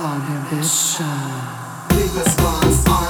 Prohibition. Big response.